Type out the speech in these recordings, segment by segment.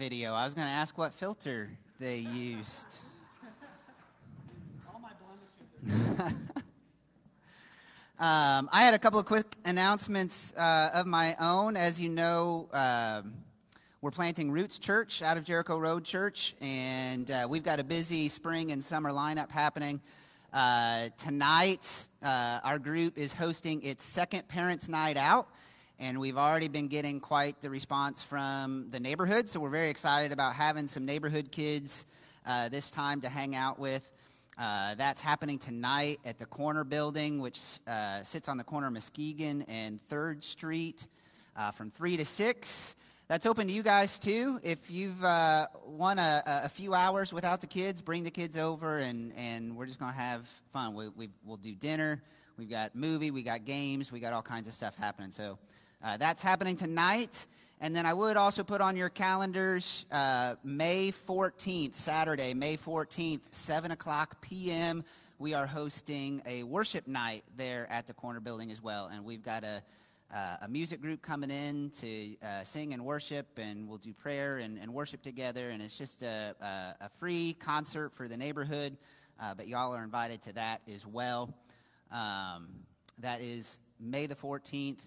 video. I was going to ask what filter they used. All my. Um, I had a couple of quick announcements uh, of my own. As you know, um, we're planting Roots Church out of Jericho Road Church, and uh, we've got a busy spring and summer lineup happening. Uh, tonight, uh, our group is hosting its second Parents' Night Out, and we've already been getting quite the response from the neighborhood. So we're very excited about having some neighborhood kids uh, this time to hang out with. Uh, that's happening tonight at the corner building, which uh, sits on the corner of Muskegon and 3rd Street uh, from 3 to 6. That's open to you guys too. If you've uh, won a, a, few hours without the kids, bring the kids over and, and we're just going to have fun. We, we, will do dinner. We've got movie, we got games, we got all kinds of stuff happening. So uh, that's happening tonight. And then I would also put on your calendars uh, May 14th, Saturday, May 14th, 7 o'clock p.m. We are hosting a worship night there at the corner building as well. And we've got a, uh, a music group coming in to uh, sing and worship, and we'll do prayer and, and worship together. And it's just a, a, a free concert for the neighborhood, uh, but y'all are invited to that as well. Um, that is May the 14th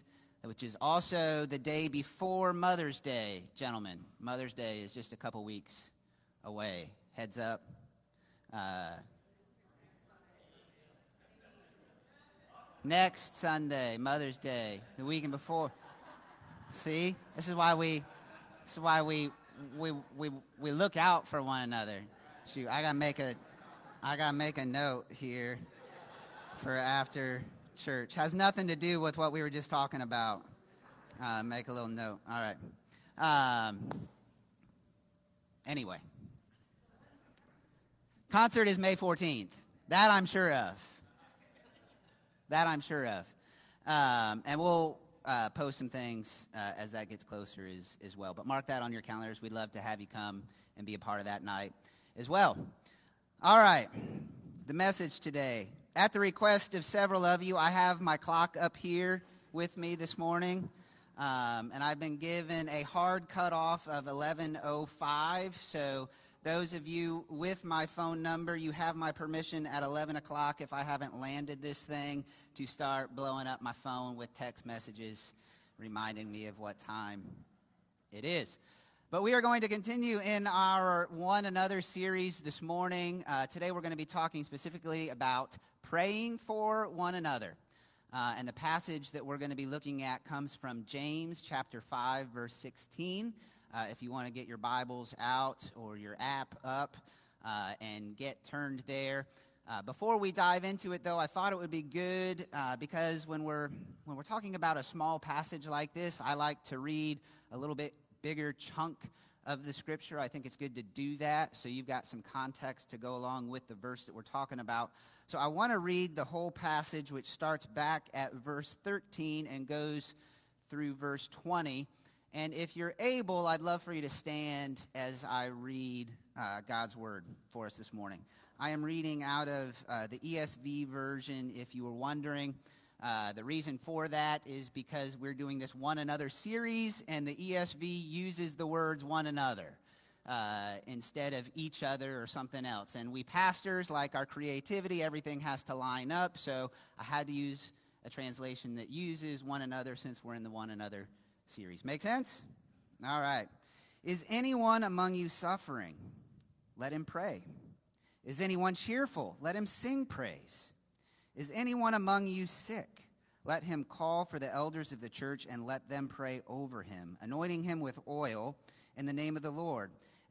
which is also the day before Mother's Day, gentlemen. Mother's Day is just a couple weeks away. Heads up. Uh, next Sunday, Mother's Day, the weekend before. See, this is why we, this is why we, we, we, we look out for one another. Shoot, I gotta make a, I gotta make a note here for after church. Has nothing to do with what we were just talking about. Uh, make a little note. All right. Um, anyway, concert is May 14th. That I'm sure of. That I'm sure of. Um, and we'll uh, post some things uh, as that gets closer as, as well. But mark that on your calendars. We'd love to have you come and be a part of that night as well. All right. The message today at the request of several of you, I have my clock up here with me this morning. Um, and I've been given a hard cutoff of 11.05. So, those of you with my phone number, you have my permission at 11 o'clock if I haven't landed this thing to start blowing up my phone with text messages reminding me of what time it is. But we are going to continue in our One Another series this morning. Uh, today we're going to be talking specifically about praying for one another. Uh, and the passage that we're going to be looking at comes from James chapter 5, verse 16. Uh, if you want to get your Bibles out or your app up uh, and get turned there. Uh, before we dive into it, though, I thought it would be good uh, because when we're when we're talking about a small passage like this, I like to read a little bit bigger chunk of the scripture. I think it's good to do that so you've got some context to go along with the verse that we're talking about. So I want to read the whole passage, which starts back at verse 13 and goes through verse 20. And if you're able, I'd love for you to stand as I read uh, God's word for us this morning. I am reading out of uh, the ESV version, if you were wondering. Uh, the reason for that is because we're doing this one another series, and the ESV uses the words one another uh, instead of each other or something else. And we pastors like our creativity, everything has to line up, so I had to use a translation that uses one another since we're in the one another series. Make sense? All right. Is anyone among you suffering? Let him pray. Is anyone cheerful? Let him sing praise. Is anyone among you sick? Let him call for the elders of the church and let them pray over him, anointing him with oil in the name of the Lord.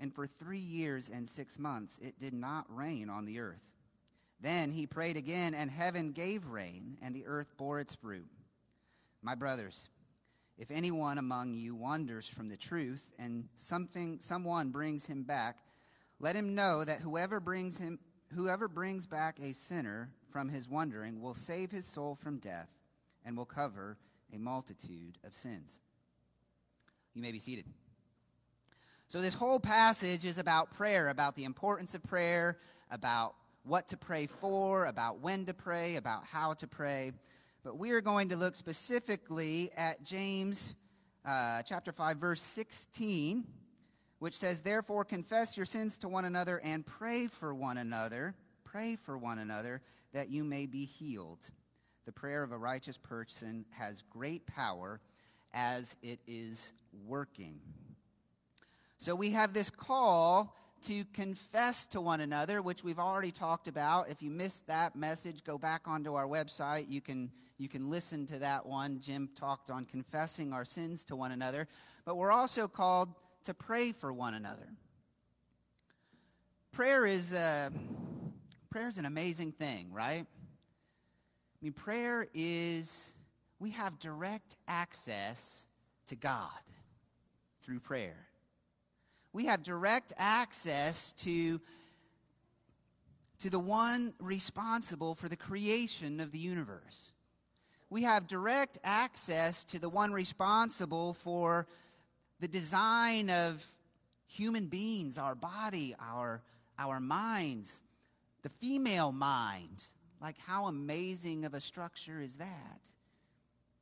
And for three years and six months, it did not rain on the earth. Then he prayed again, and heaven gave rain, and the earth bore its fruit. My brothers, if anyone among you wanders from the truth, and something, someone brings him back, Let him know that whoever brings him whoever brings back a sinner from his wandering will save his soul from death and will cover a multitude of sins. You may be seated. So, this whole passage is about prayer, about the importance of prayer, about what to pray for, about when to pray, about how to pray. But we are going to look specifically at James uh, chapter 5, verse 16, which says, Therefore, confess your sins to one another and pray for one another. Pray for one another that you may be healed. The prayer of a righteous person has great power as it is working. So we have this call to confess to one another, which we've already talked about. If you missed that message, go back onto our website. You can, you can listen to that one. Jim talked on confessing our sins to one another. But we're also called to pray for one another. Prayer is, uh, prayer is an amazing thing, right? I mean, prayer is, we have direct access to God through prayer we have direct access to, to the one responsible for the creation of the universe. We have direct access to the one responsible for the design of human beings, our body, our, our minds, the female mind. Like, how amazing of a structure is that?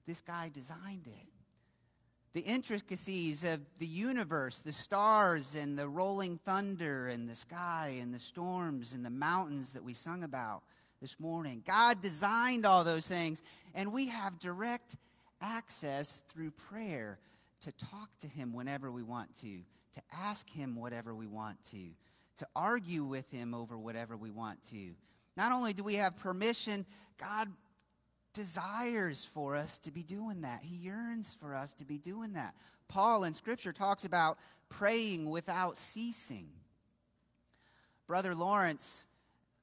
This guy designed it the intricacies of the universe, the stars and the rolling thunder and the sky and the storms and the mountains that we sung about this morning. God designed all those things, and we have direct access through prayer to talk to Him whenever we want to, to ask Him whatever we want to, to argue with Him over whatever we want to. Not only do we have permission, God desires for us to be doing that. He yearns for us to be doing that. Paul in Scripture talks about praying without ceasing. Brother Lawrence,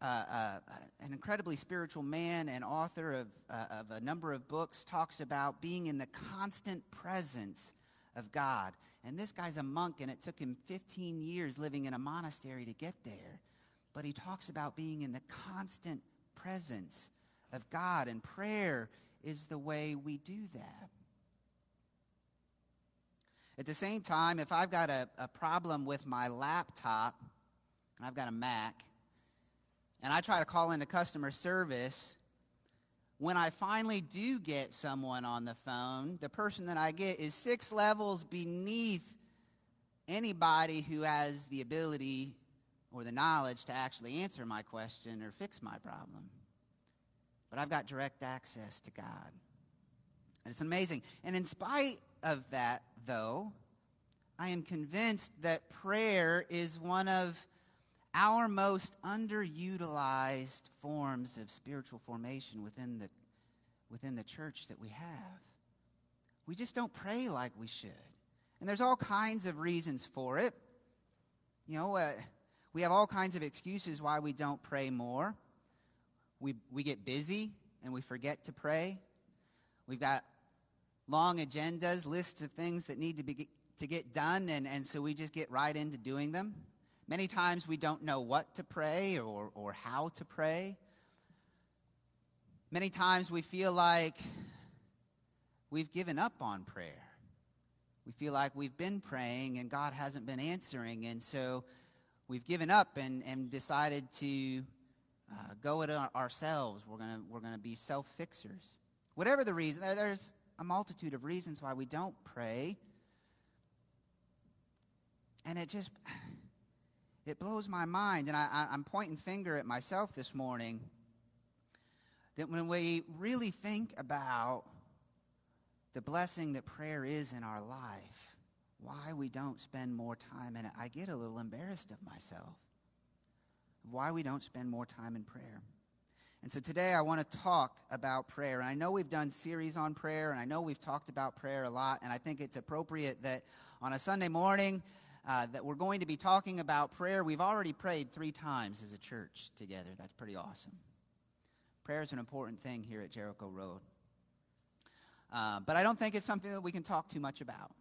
uh, uh, an incredibly spiritual man and author of, uh, of a number of books, talks about being in the constant presence of God. And this guy's a monk, and it took him 15 years living in a monastery to get there. But he talks about being in the constant presence of God, and prayer is the way we do that. At the same time, if I've got a, a problem with my laptop, and I've got a Mac, and I try to call into customer service, when I finally do get someone on the phone, the person that I get is six levels beneath anybody who has the ability or the knowledge to actually answer my question or fix my problem but I've got direct access to God. And it's amazing. And in spite of that, though, I am convinced that prayer is one of our most underutilized forms of spiritual formation within the, within the church that we have. We just don't pray like we should. And there's all kinds of reasons for it. You know, uh, we have all kinds of excuses why we don't pray more. We, we get busy and we forget to pray. We've got long agendas, lists of things that need to, be, to get done, and, and so we just get right into doing them. Many times we don't know what to pray or, or how to pray. Many times we feel like we've given up on prayer. We feel like we've been praying and God hasn't been answering, and so we've given up and, and decided to uh, go it ourselves. We're going we're gonna be self fixers. Whatever the reason, there, there's a multitude of reasons why we don't pray. And it just, it blows my mind. And I, I'm pointing finger at myself this morning that when we really think about the blessing that prayer is in our life, why we don't spend more time in it, I get a little embarrassed of myself why we don't spend more time in prayer. And so today I want to talk about prayer. And I know we've done series on prayer, and I know we've talked about prayer a lot, and I think it's appropriate that on a Sunday morning uh, that we're going to be talking about prayer. We've already prayed three times as a church together. That's pretty awesome. Prayer is an important thing here at Jericho Road. Uh, but I don't think it's something that we can talk too much about.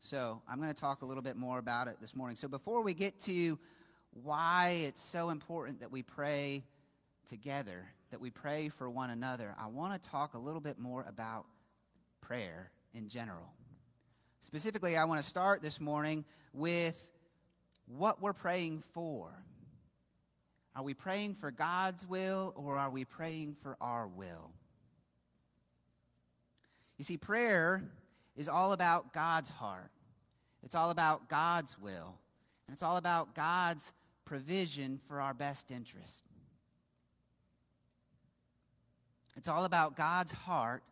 So I'm going to talk a little bit more about it this morning. So before we get to why it's so important that we pray together, that we pray for one another, I want to talk a little bit more about prayer in general. Specifically, I want to start this morning with what we're praying for. Are we praying for God's will or are we praying for our will? You see, prayer is all about God's heart. It's all about God's will. And it's all about God's provision for our best interest. It's all about God's heart.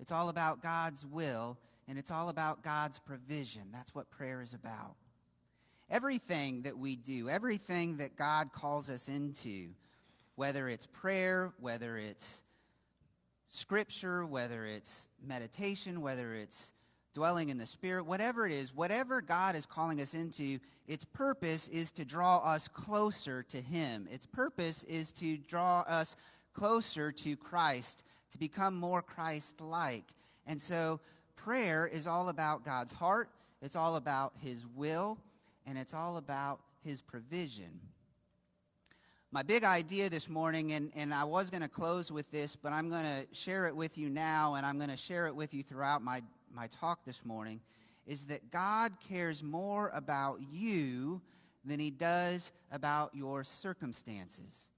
It's all about God's will. And it's all about God's provision. That's what prayer is about. Everything that we do, everything that God calls us into, whether it's prayer, whether it's scripture, whether it's meditation, whether it's dwelling in the Spirit, whatever it is, whatever God is calling us into, its purpose is to draw us closer to Him. Its purpose is to draw us closer to Christ, to become more Christ like. And so prayer is all about God's heart, it's all about His will, and it's all about His provision. My big idea this morning, and, and I was going to close with this, but I'm going to share it with you now, and I'm going to share it with you throughout my, my talk this morning, is that God cares more about you than He does about your circumstances.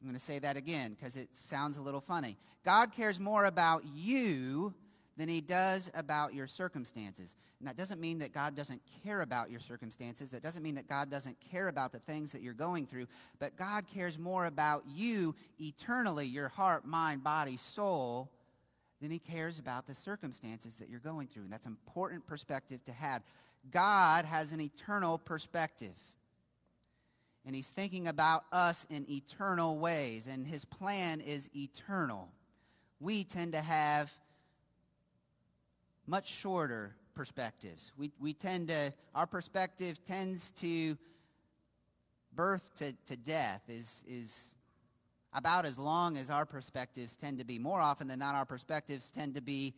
I'm going to say that again because it sounds a little funny. God cares more about you than he does about your circumstances. And that doesn't mean that God doesn't care about your circumstances. That doesn't mean that God doesn't care about the things that you're going through. But God cares more about you eternally, your heart, mind, body, soul, than he cares about the circumstances that you're going through. And that's an important perspective to have. God has an eternal perspective and he's thinking about us in eternal ways, and his plan is eternal. We tend to have much shorter perspectives. We, we tend to, our perspective tends to birth to, to death, is, is about as long as our perspectives tend to be. More often than not, our perspectives tend to be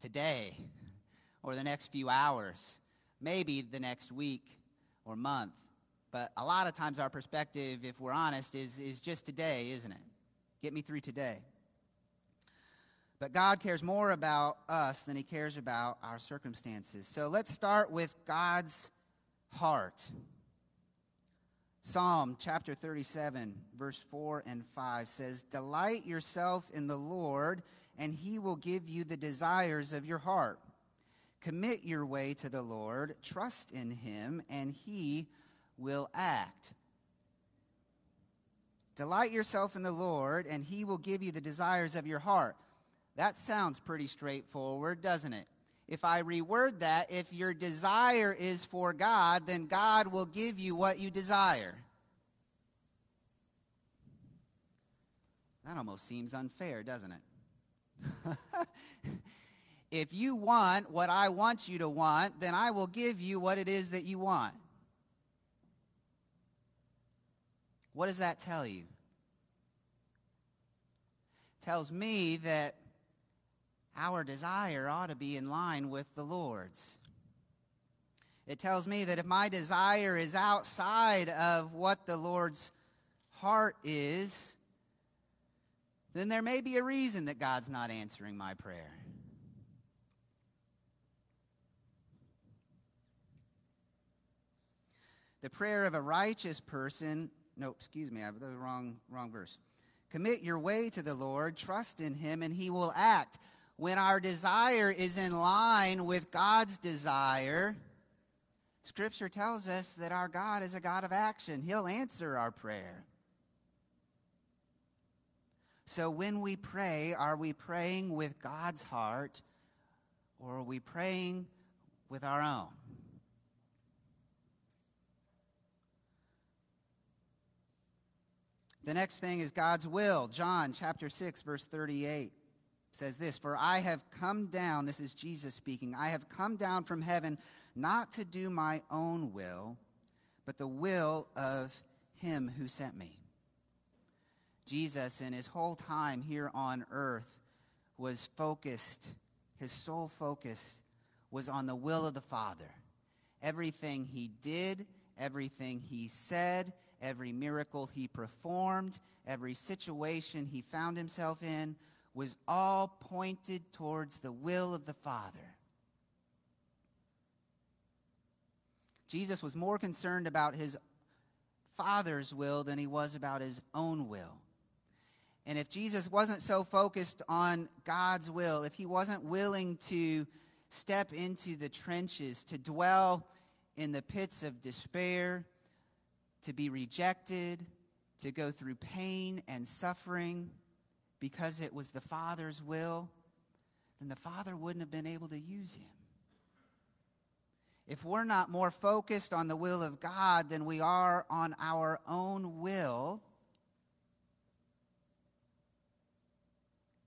today or the next few hours, maybe the next week or month. But a lot of times our perspective, if we're honest, is, is just today, isn't it? Get me through today. But God cares more about us than he cares about our circumstances. So let's start with God's heart. Psalm chapter 37, verse 4 and 5 says, Delight yourself in the Lord, and he will give you the desires of your heart. Commit your way to the Lord, trust in him, and he will act. Delight yourself in the Lord, and he will give you the desires of your heart. That sounds pretty straightforward, doesn't it? If I reword that, if your desire is for God, then God will give you what you desire. That almost seems unfair, doesn't it? if you want what I want you to want, then I will give you what it is that you want. What does that tell you? Tells me that our desire ought to be in line with the Lord's. It tells me that if my desire is outside of what the Lord's heart is, then there may be a reason that God's not answering my prayer. The prayer of a righteous person no, excuse me, I have the wrong, wrong verse. Commit your way to the Lord, trust in him, and he will act. When our desire is in line with God's desire, Scripture tells us that our God is a God of action. He'll answer our prayer. So when we pray, are we praying with God's heart or are we praying with our own? The next thing is God's will. John chapter 6, verse 38 says this For I have come down, this is Jesus speaking, I have come down from heaven not to do my own will, but the will of him who sent me. Jesus, in his whole time here on earth, was focused, his sole focus was on the will of the Father. Everything he did, everything he said, every miracle he performed, every situation he found himself in was all pointed towards the will of the Father. Jesus was more concerned about his Father's will than he was about his own will. And if Jesus wasn't so focused on God's will, if he wasn't willing to step into the trenches, to dwell in the pits of despair, to be rejected, to go through pain and suffering because it was the Father's will, then the Father wouldn't have been able to use him. If we're not more focused on the will of God than we are on our own will,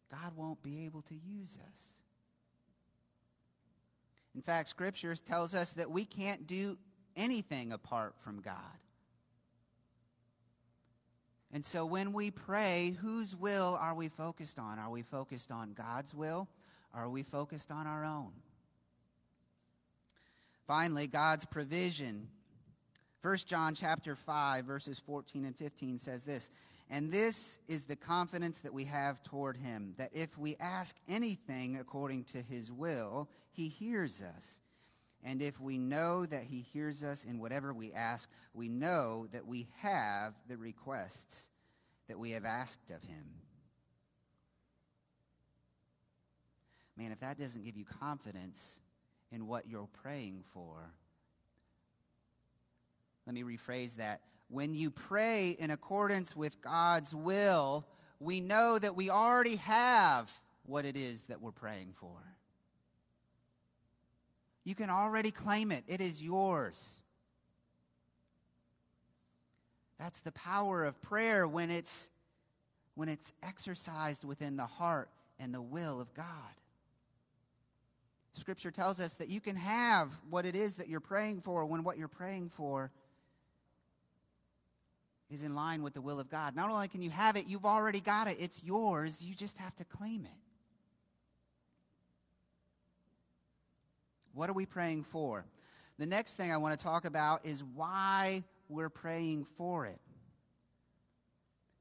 God won't be able to use us. In fact, Scripture tells us that we can't do anything apart from God. And so when we pray, whose will are we focused on? Are we focused on God's will? Are we focused on our own? Finally, God's provision. 1 John chapter 5 verses 14 and 15 says this, and this is the confidence that we have toward him, that if we ask anything according to his will, he hears us. And if we know that he hears us in whatever we ask, we know that we have the requests that we have asked of him. Man, if that doesn't give you confidence in what you're praying for, let me rephrase that. When you pray in accordance with God's will, we know that we already have what it is that we're praying for. You can already claim it, it is yours. That's the power of prayer when it's when it's exercised within the heart and the will of God. Scripture tells us that you can have what it is that you're praying for when what you're praying for is in line with the will of God. Not only can you have it, you've already got it. It's yours. You just have to claim it. What are we praying for? The next thing I want to talk about is why we're praying for it.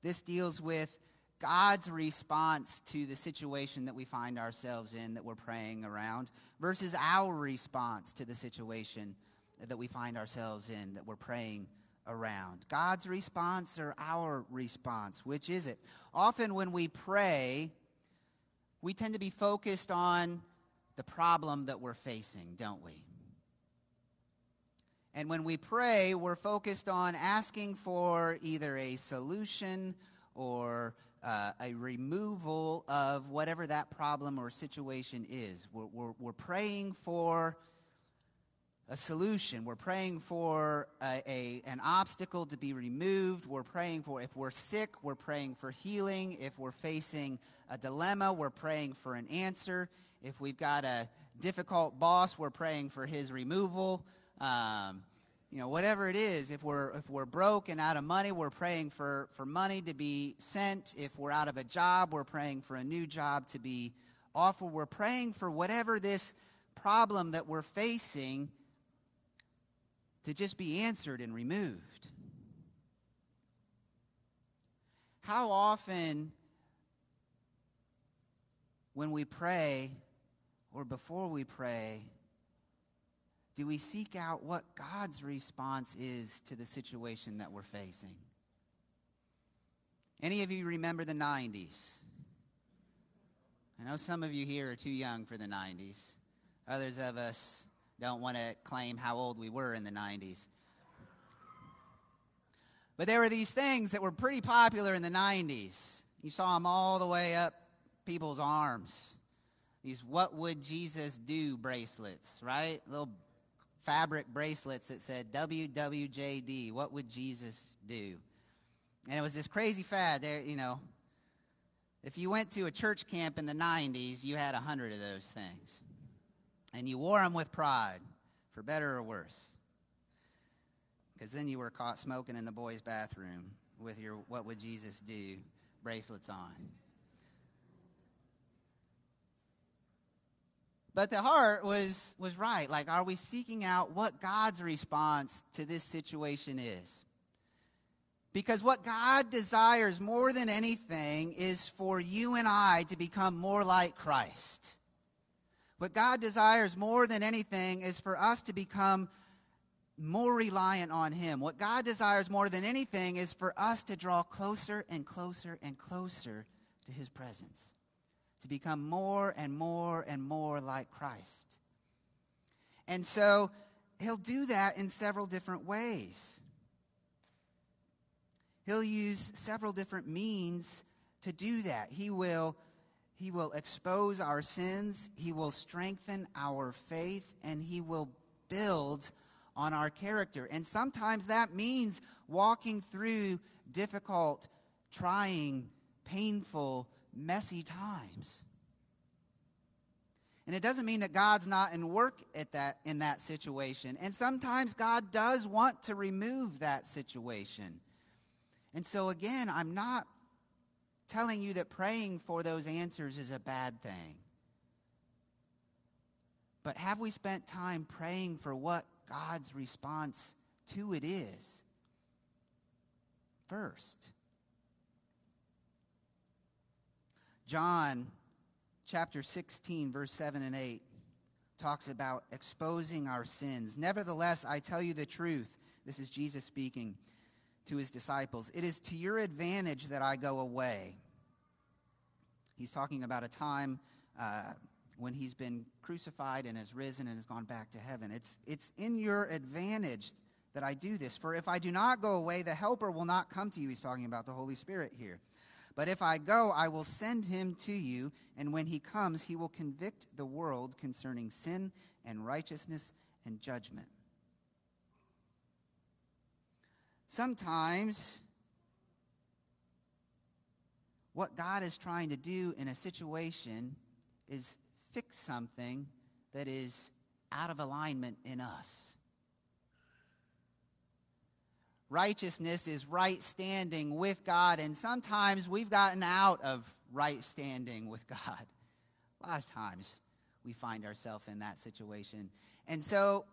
This deals with God's response to the situation that we find ourselves in that we're praying around versus our response to the situation that we find ourselves in that we're praying around. God's response or our response? Which is it? Often when we pray, we tend to be focused on the problem that we're facing, don't we? And when we pray, we're focused on asking for either a solution or uh, a removal of whatever that problem or situation is. We're, we're, we're praying for a solution. We're praying for a, a, an obstacle to be removed. We're praying for, if we're sick, we're praying for healing. If we're facing a dilemma, we're praying for an answer. If we've got a difficult boss, we're praying for his removal. Um, you know, whatever it is, if we're, if we're broke and out of money, we're praying for, for money to be sent. If we're out of a job, we're praying for a new job to be offered. We're praying for whatever this problem that we're facing to just be answered and removed. How often, when we pray or before we pray, do we seek out what God's response is to the situation that we're facing? Any of you remember the 90s? I know some of you here are too young for the 90s. Others of us don't want to claim how old we were in the 90s. But there were these things that were pretty popular in the 90s. You saw them all the way up people's arms. These what would Jesus do bracelets, right? Little fabric bracelets that said WWJD, what would Jesus do? And it was this crazy fad there, you know. If you went to a church camp in the 90s, you had a hundred of those things. And you wore them with pride, for better or worse. Because then you were caught smoking in the boys' bathroom with your What Would Jesus Do bracelets on. But the heart was, was right. Like, are we seeking out what God's response to this situation is? Because what God desires more than anything is for you and I to become more like Christ. What God desires more than anything is for us to become more reliant on Him. What God desires more than anything is for us to draw closer and closer and closer to His presence to become more and more and more like Christ. And so he'll do that in several different ways. He'll use several different means to do that. He will, he will expose our sins, he will strengthen our faith, and he will build on our character. And sometimes that means walking through difficult, trying, painful messy times. And it doesn't mean that God's not in work at that in that situation. And sometimes God does want to remove that situation. And so again, I'm not telling you that praying for those answers is a bad thing. But have we spent time praying for what God's response to it is? First. John chapter 16, verse 7 and 8 talks about exposing our sins. Nevertheless, I tell you the truth. This is Jesus speaking to his disciples. It is to your advantage that I go away. He's talking about a time uh, when he's been crucified and has risen and has gone back to heaven. It's, it's in your advantage that I do this. For if I do not go away, the Helper will not come to you. He's talking about the Holy Spirit here. But if I go, I will send him to you, and when he comes, he will convict the world concerning sin and righteousness and judgment. Sometimes, what God is trying to do in a situation is fix something that is out of alignment in us. Righteousness is right standing with God, and sometimes we've gotten out of right standing with God. A lot of times we find ourselves in that situation. And so,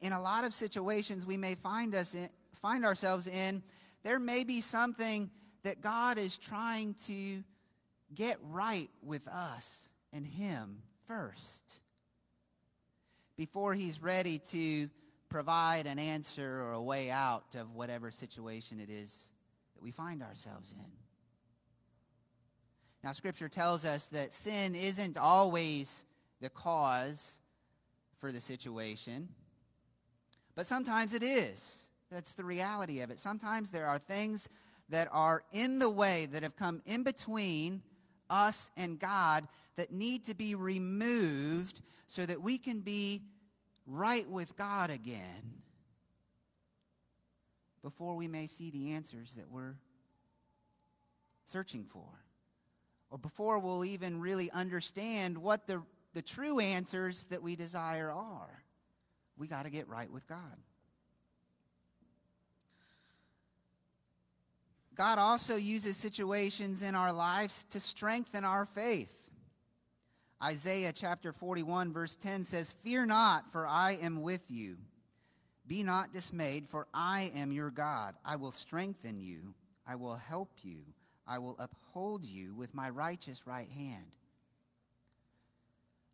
in a lot of situations we may find, us in, find ourselves in, there may be something that God is trying to get right with us and Him first before He's ready to provide an answer or a way out of whatever situation it is that we find ourselves in. Now, Scripture tells us that sin isn't always the cause for the situation, but sometimes it is. That's the reality of it. Sometimes there are things that are in the way, that have come in between us and God, that need to be removed so that we can be right with God again before we may see the answers that we're searching for. Or before we'll even really understand what the, the true answers that we desire are. We got to get right with God. God also uses situations in our lives to strengthen our faith. Isaiah chapter 41, verse 10 says, Fear not, for I am with you. Be not dismayed, for I am your God. I will strengthen you. I will help you. I will uphold you with my righteous right hand.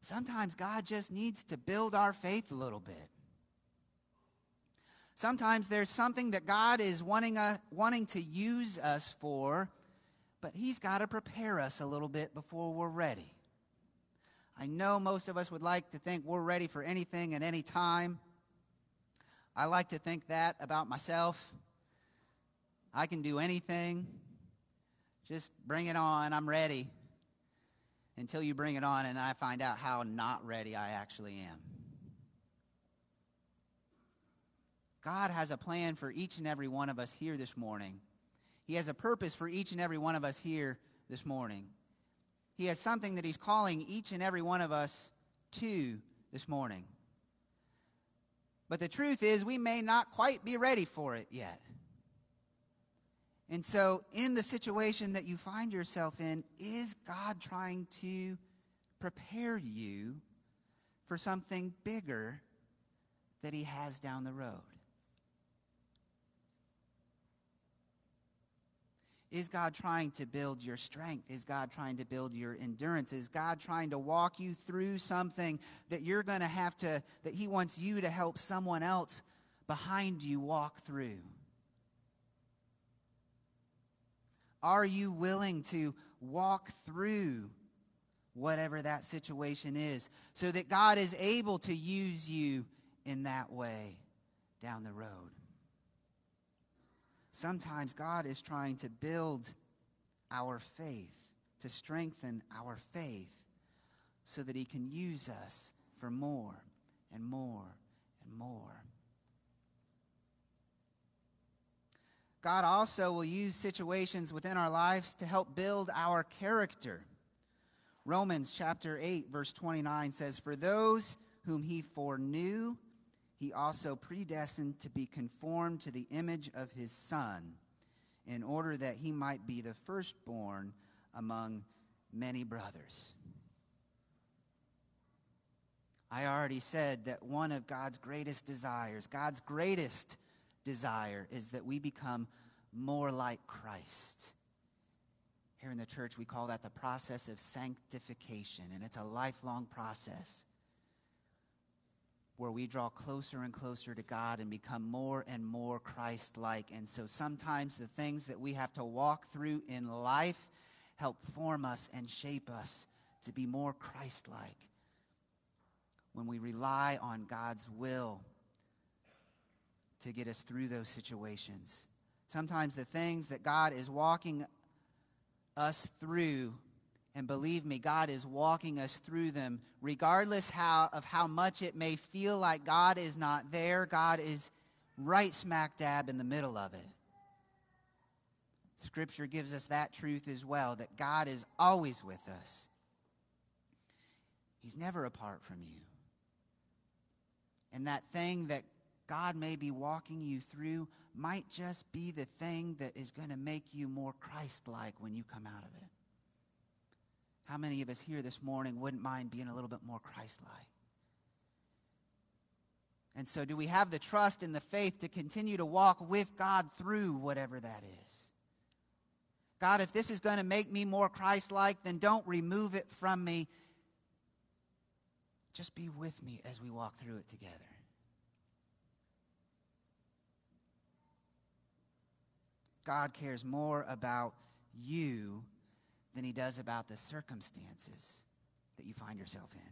Sometimes God just needs to build our faith a little bit. Sometimes there's something that God is wanting, uh, wanting to use us for, but He's got to prepare us a little bit before we're ready. I know most of us would like to think we're ready for anything at any time. I like to think that about myself. I can do anything. Just bring it on. I'm ready. Until you bring it on, and then I find out how not ready I actually am. God has a plan for each and every one of us here this morning. He has a purpose for each and every one of us here this morning. He has something that He's calling each and every one of us to this morning. But the truth is, we may not quite be ready for it yet. And so, in the situation that you find yourself in, is God trying to prepare you for something bigger that He has down the road? Is God trying to build your strength? Is God trying to build your endurance? Is God trying to walk you through something that you're going to have to, that He wants you to help someone else behind you walk through? Are you willing to walk through whatever that situation is so that God is able to use you in that way down the road? Sometimes God is trying to build our faith, to strengthen our faith, so that He can use us for more and more and more. God also will use situations within our lives to help build our character. Romans chapter 8, verse 29 says, For those whom he foreknew, he also predestined to be conformed to the image of his Son, in order that he might be the firstborn among many brothers. I already said that one of God's greatest desires, God's greatest desire, is that we become more like Christ. Here in the church, we call that the process of sanctification, and it's a lifelong process where we draw closer and closer to God and become more and more Christ like. And so sometimes the things that we have to walk through in life help form us and shape us to be more Christ like. When we rely on God's will to get us through those situations. Sometimes the things that God is walking us through and believe me, God is walking us through them, regardless how, of how much it may feel like God is not there. God is right smack dab in the middle of it. Scripture gives us that truth as well that God is always with us, He's never apart from you. And that thing that God may be walking you through might just be the thing that is going to make you more Christ like when you come out of it. How many of us here this morning wouldn't mind being a little bit more Christ like? And so, do we have the trust and the faith to continue to walk with God through whatever that is? God, if this is going to make me more Christ like, then don't remove it from me. Just be with me as we walk through it together. God cares more about you than he does about the circumstances that you find yourself in.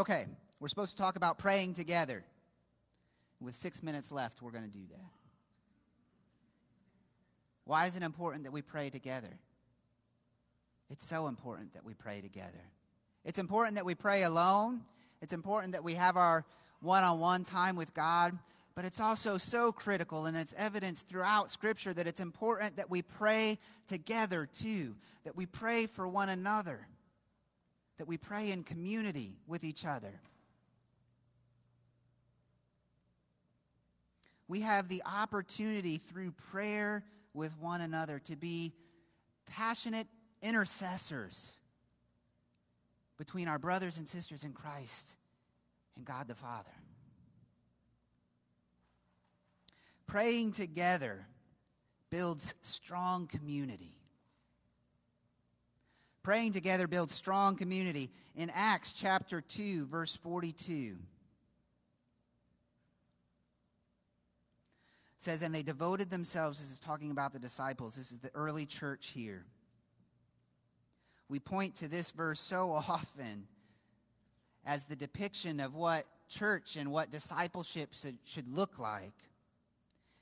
Okay, we're supposed to talk about praying together. With six minutes left, we're going to do that. Why is it important that we pray together? It's so important that we pray together. It's important that we pray alone. It's important that we have our one on one time with God but it's also so critical, and it's evidence throughout Scripture that it's important that we pray together too, that we pray for one another, that we pray in community with each other. We have the opportunity through prayer with one another to be passionate intercessors between our brothers and sisters in Christ and God the Father. Praying together builds strong community. Praying together builds strong community. In Acts chapter 2, verse 42, says, And they devoted themselves, this is talking about the disciples, this is the early church here. We point to this verse so often as the depiction of what church and what discipleship should, should look like.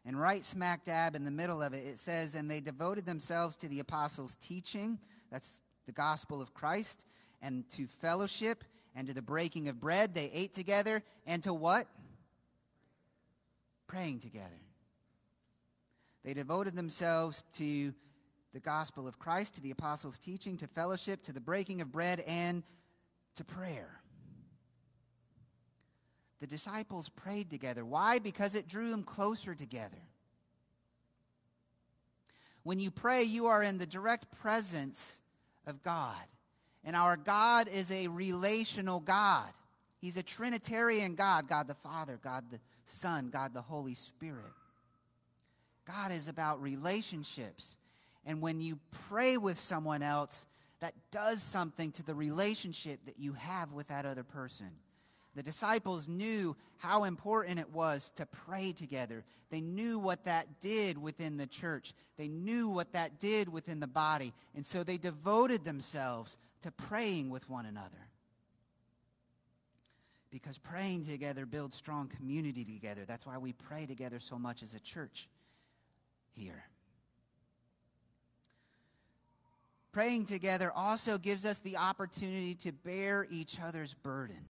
And right smack dab in the middle of it, it says, And they devoted themselves to the apostles' teaching, that's the gospel of Christ, and to fellowship, and to the breaking of bread. They ate together, and to what? Praying together. They devoted themselves to the gospel of Christ, to the apostles' teaching, to fellowship, to the breaking of bread, and to prayer. The disciples prayed together. Why? Because it drew them closer together. When you pray, you are in the direct presence of God. And our God is a relational God. He's a Trinitarian God God the Father, God the Son, God the Holy Spirit. God is about relationships. And when you pray with someone else, that does something to the relationship that you have with that other person. The disciples knew how important it was to pray together. They knew what that did within the church. They knew what that did within the body. And so they devoted themselves to praying with one another. Because praying together builds strong community together. That's why we pray together so much as a church here. Praying together also gives us the opportunity to bear each other's burden.